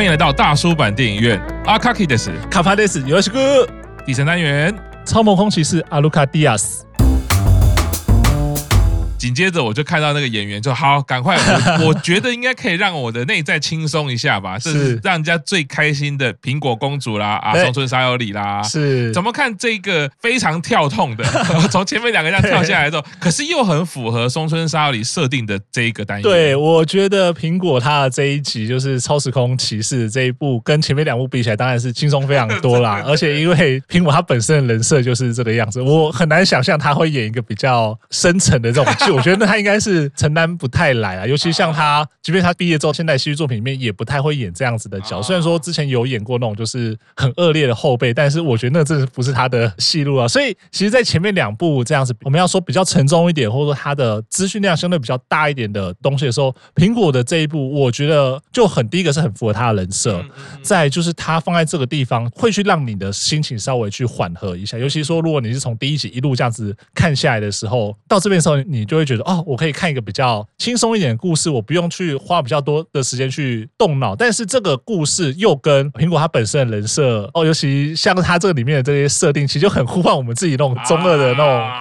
欢迎来到大叔版电影院。阿卡基德斯，卡帕德斯，有请哥。第三单元，超萌空骑士阿卢卡迪亚斯。紧接着我就看到那个演员，就好，赶快我，我觉得应该可以让我的内在轻松一下吧，是让人家最开心的苹果公主啦，啊，松村沙友里啦，是。怎么看这个非常跳痛的，从前面两个这样跳下来之后，可是又很符合松村沙友里设定的这一个单元。对，我觉得苹果它的这一集就是超时空骑士这一部，跟前面两部比起来，当然是轻松非常多啦。而且因为苹果它本身的人设就是这个样子，我很难想象他会演一个比较深沉的这种剧。我觉得他应该是承担不太来啊，尤其像他，即便他毕业之后，现代戏剧作品里面也不太会演这样子的角。虽然说之前有演过那种就是很恶劣的后辈，但是我觉得那真的不是他的戏路啊。所以其实，在前面两部这样子，我们要说比较沉重一点，或者说他的资讯量相对比较大一点的东西的时候，苹果的这一部，我觉得就很第一个是很符合他的人设，再就是他放在这个地方会去让你的心情稍微去缓和一下。尤其说，如果你是从第一集一路这样子看下来的时候，到这边的时候，你就会觉得哦。我可以看一个比较轻松一点的故事，我不用去花比较多的时间去动脑，但是这个故事又跟苹果它本身的人设哦，尤其像它这个里面的这些设定，其实就很呼唤我们自己那种中二的那种。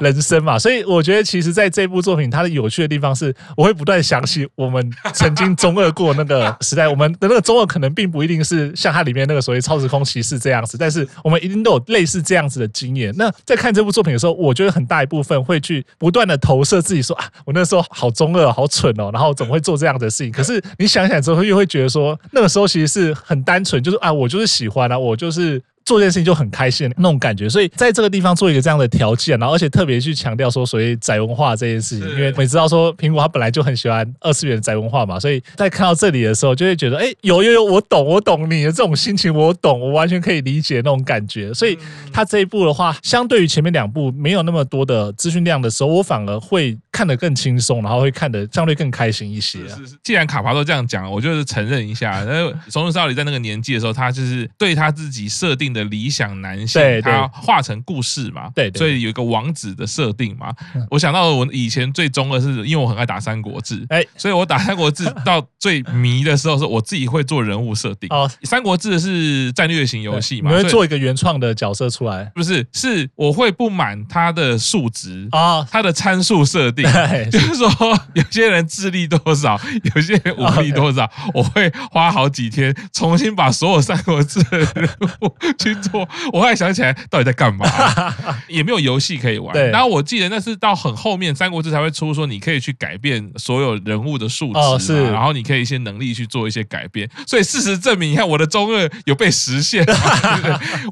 人生嘛，所以我觉得其实在这部作品，它的有趣的地方是，我会不断想起我们曾经中二过那个时代。我们的那个中二可能并不一定是像它里面那个所谓超时空骑士这样子，但是我们一定都有类似这样子的经验。那在看这部作品的时候，我觉得很大一部分会去不断的投射自己，说啊，我那时候好中二，好蠢哦，然后总会做这样的事情。可是你想想之后，又会觉得说，那个时候其实是很单纯，就是啊，我就是喜欢啊，我就是。做这件事情就很开心那种感觉，所以在这个地方做一个这样的条件，然后而且特别去强调说所谓宅文化这件事情，因为你知道说苹果它本来就很喜欢二次元宅文化嘛，所以在看到这里的时候就会觉得，哎，有有有，我懂我懂你的这种心情，我懂，我完全可以理解那种感觉。所以它这一部的话，相对于前面两部没有那么多的资讯量的时候，我反而会看得更轻松，然后会看得相对更开心一些。是是是，既然卡帕都这样讲，我就是承认一下，那松村沙友里在那个年纪的时候，他就是对他自己设定的理想男性，他画成故事嘛，对，所以有一个王子的设定嘛。我想到我以前最中的是，因为我很爱打三国志，哎，所以我打三国志到最迷的时候，是我自己会做人物设定。哦，三国志是战略型游戏嘛，你会做一个原创的角色出来？不是，是我会不满他的数值啊，他的参数设定，就是说有些人智力多少，有些人武力多少，我会花好几天重新把所有三国志的人物去做。我后来想起来，到底在干嘛？也没有游戏可以玩。然后我记得那是到很后面，《三国志》才会出，说你可以去改变所有人物的数值，是，然后你可以一些能力去做一些改变。所以事实证明，你看我的中二有被实现。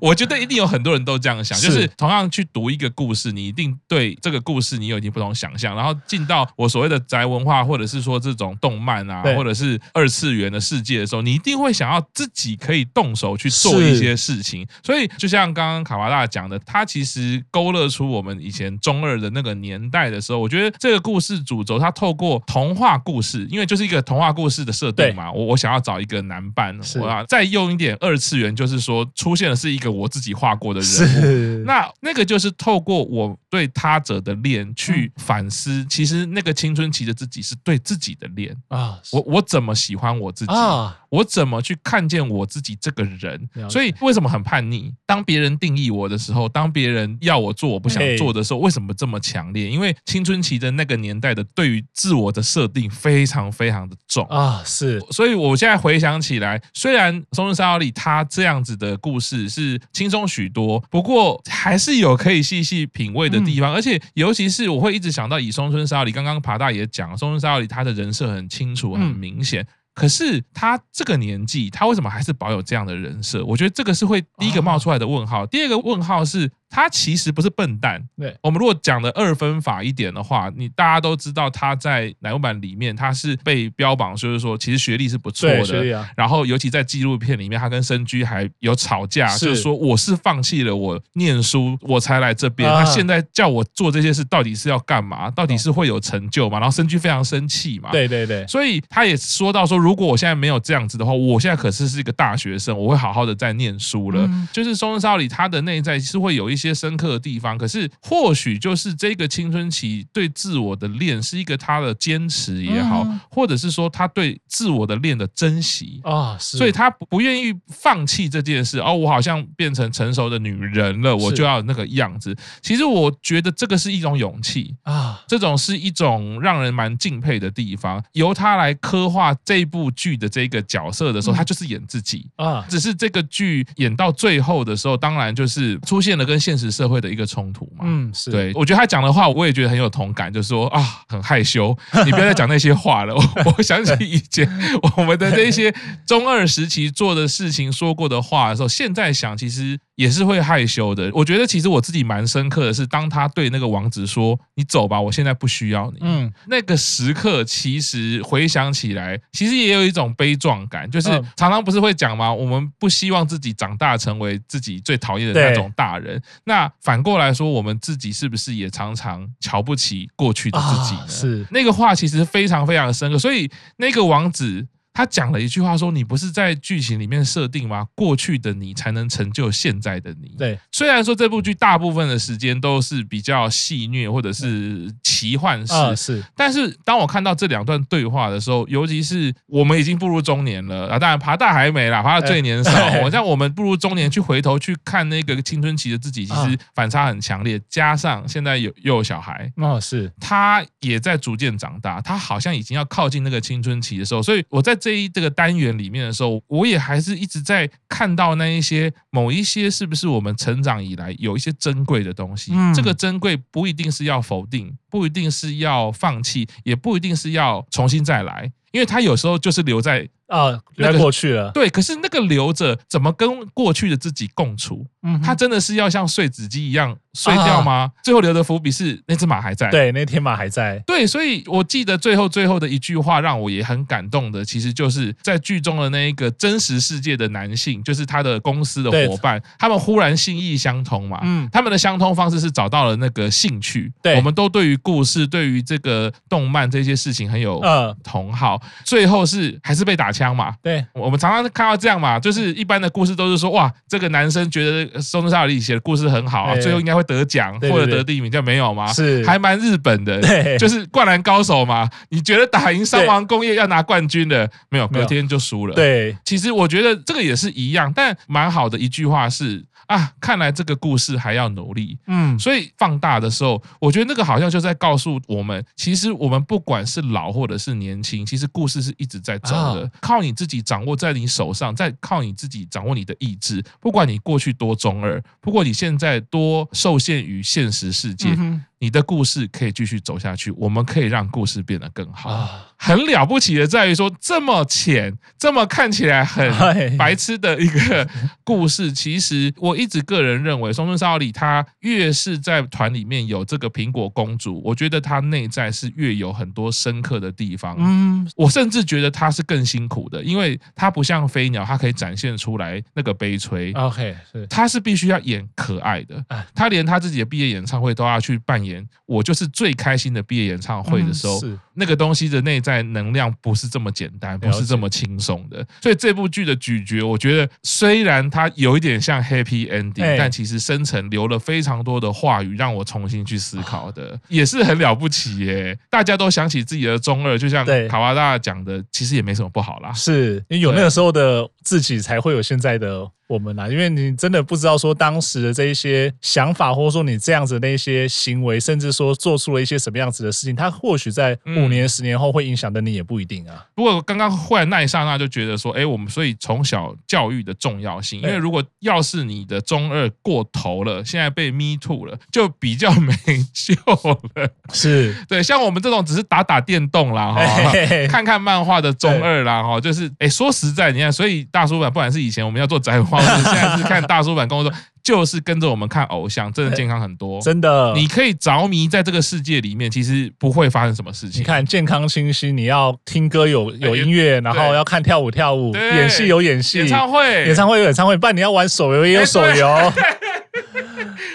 我觉得一定有很多人都这样想，就是同样去读一个故事，你一定对这个故事你有一定不同想象。然后进到我所谓的宅文化，或者是说这种动漫啊，或者是二次元的世界的时候，你一定会想要自己可以动手去做一些事情。所以。就像刚刚卡瓦大讲的，他其实勾勒出我们以前中二的那个年代的时候，我觉得这个故事主轴，他透过童话故事，因为就是一个童话故事的设定嘛，我我想要找一个男伴，我要再用一点二次元，就是说出现的是一个我自己画过的人物，那那个就是透过我对他者的恋去反思，其实那个青春期的自己是对自己的恋啊，我我怎么喜欢我自己啊？我怎么去看见我自己这个人？所以为什么很叛逆？当别人定义我的时候，当别人要我做我不想做的时候，为什么这么强烈？因为青春期的那个年代的对于自我的设定非常非常的重啊，是。所以我现在回想起来，虽然松村沙友里他这样子的故事是轻松许多，不过还是有可以细细品味的地方。而且尤其是我会一直想到以松村沙友里，刚刚爬大爷讲，松村沙友里他的人设很清楚很明显。可是他这个年纪，他为什么还是保有这样的人设？我觉得这个是会第一个冒出来的问号。第二个问号是。他其实不是笨蛋。对，我们如果讲的二分法一点的话，你大家都知道他在乃木坂里面他是被标榜，就是说其实学历是不错的。然后尤其在纪录片里面，他跟深居还有吵架，就是说我是放弃了我念书，我才来这边。他现在叫我做这些事，到底是要干嘛？到底是会有成就吗？然后深居非常生气嘛。对对对。所以他也说到说，如果我现在没有这样子的话，我现在可是是一个大学生，我会好好的在念书了。就是松村沙友里他的内在是会有一。些深刻的地方。可是或许就是这个青春期对自我的练是一个他的坚持也好，嗯、或者是说他对自我的练的珍惜啊，所以他不愿意放弃这件事。哦，我好像变成成熟的女人了，我就要那个样子。其实我觉得这个是一种勇气啊，这种是一种让人蛮敬佩的地方。由他来刻画这部剧的这个角色的时候，他就是演自己啊，只是这个剧演到最后的时候，当然就是出现了跟现实社会的一个冲突嘛。嗯，是对，我觉得他讲的话，我也觉得很有同感，就是说啊，很害羞，你不要再讲那些话了。我，我想起以前我们的那些中二时期做的事情、说过的话的时候，现在想其实。也是会害羞的。我觉得其实我自己蛮深刻的是，当他对那个王子说：“你走吧，我现在不需要你。”嗯，那个时刻其实回想起来，其实也有一种悲壮感。就是常常不是会讲吗？我们不希望自己长大成为自己最讨厌的那种大人。那反过来说，我们自己是不是也常常瞧不起过去的自己呢？是那个话其实非常非常的深刻。所以那个王子。他讲了一句话说：“你不是在剧情里面设定吗？过去的你才能成就现在的你。”对，虽然说这部剧大部分的时间都是比较戏谑或者是奇幻式，啊、是，但是当我看到这两段对话的时候，尤其是我们已经步入中年了啊，当然爬大还没啦，爬到最年少。我像我们步入中年去回头去看那个青春期的自己，其实反差很强烈。加上现在有又有小孩，哦，是，他也在逐渐长大，他好像已经要靠近那个青春期的时候，所以我在。这一这个单元里面的时候，我也还是一直在看到那一些某一些是不是我们成长以来有一些珍贵的东西。这个珍贵不一定是要否定，不一定是要放弃，也不一定是要重新再来，因为它有时候就是留在。啊，留在过去了。对，可是那个留着，怎么跟过去的自己共处？嗯，他真的是要像碎纸机一样碎掉吗？啊、最后留的伏笔是那只马还在。对，那天马还在。对，所以我记得最后最后的一句话让我也很感动的，其实就是在剧中的那一个真实世界的男性，就是他的公司的伙伴，他们忽然心意相通嘛。嗯，他们的相通方式是找到了那个兴趣。对，我们都对于故事、对于这个动漫这些事情很有同好。最后是还是被打。枪嘛，对，我们常常看到这样嘛，就是一般的故事都是说，哇，这个男生觉得松村沙里写的故事很好啊，最后应该会得奖或者得第一名，就没有吗？是，还蛮日本的，对，就是灌篮高手嘛，你觉得打赢三王工业要拿冠军的，没有，隔天就输了。对，其实我觉得这个也是一样，但蛮好的一句话是。啊，看来这个故事还要努力。嗯，所以放大的时候，我觉得那个好像就在告诉我们，其实我们不管是老或者是年轻，其实故事是一直在走的，靠你自己掌握在你手上，再靠你自己掌握你的意志。不管你过去多中二，不过你现在多受受限于现实世界。你的故事可以继续走下去，我们可以让故事变得更好。啊、很了不起的在于说，这么浅，这么看起来很白痴的一个故事，其实我一直个人认为，松村沙织里他越是在团里面有这个苹果公主，我觉得他内在是越有很多深刻的地方。嗯，我甚至觉得他是更辛苦的，因为他不像飞鸟，他可以展现出来那个悲催。OK，是，他是必须要演可爱的，他连他自己的毕业演唱会都要去扮演。我就是最开心的毕业演唱会的时候，那个东西的内在能量不是这么简单，不是这么轻松的。所以这部剧的咀嚼，我觉得虽然它有一点像 Happy Ending，但其实深层留了非常多的话语，让我重新去思考的，也是很了不起耶。大家都想起自己的中二，就像卡瓦大讲的，其实也没什么不好啦。是因为有那个时候的自己，才会有现在的。我们啊，因为你真的不知道说当时的这一些想法，或者说你这样子的那些行为，甚至说做出了一些什么样子的事情，它或许在五年、十年后会影响的你也不一定啊。不过刚刚忽然那一刹那就觉得说，哎，我们所以从小教育的重要性，因为如果要是你的中二过头了，现在被 me too 了，就比较没救了。是。对，像我们这种只是打打电动啦，哈，看看漫画的中二啦，哈，就是哎，说实在，你看，所以大叔版不管是以前我们要做宅话。现在是看大叔版，跟我说，就是跟着我们看偶像，真的健康很多。真的，你可以着迷在这个世界里面，其实不会发生什么事情。你看健康清晰，你要听歌有有音乐，然后要看跳舞跳舞，演戏有演戏，演唱会演唱会有演唱会，不然你要玩手游也有手游。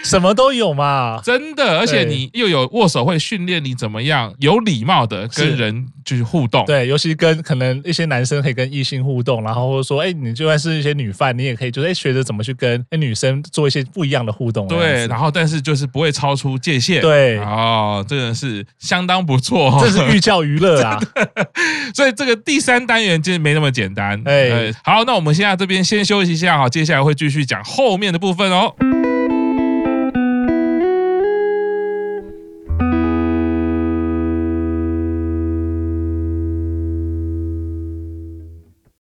什么都有嘛，真的，而且你又有握手会训练你怎么样有礼貌的跟人就是互动，对，尤其跟可能一些男生可以跟异性互动，然后或者说，哎，你就算是一些女犯，你也可以就是哎学着怎么去跟女生做一些不一样的互动，对，然后但是就是不会超出界限，对，哦，真的是相当不错，这是寓教于乐啊，所以这个第三单元其实没那么简单，哎，好，那我们现在这边先休息一下哈，接下来会继续讲后面的部分哦。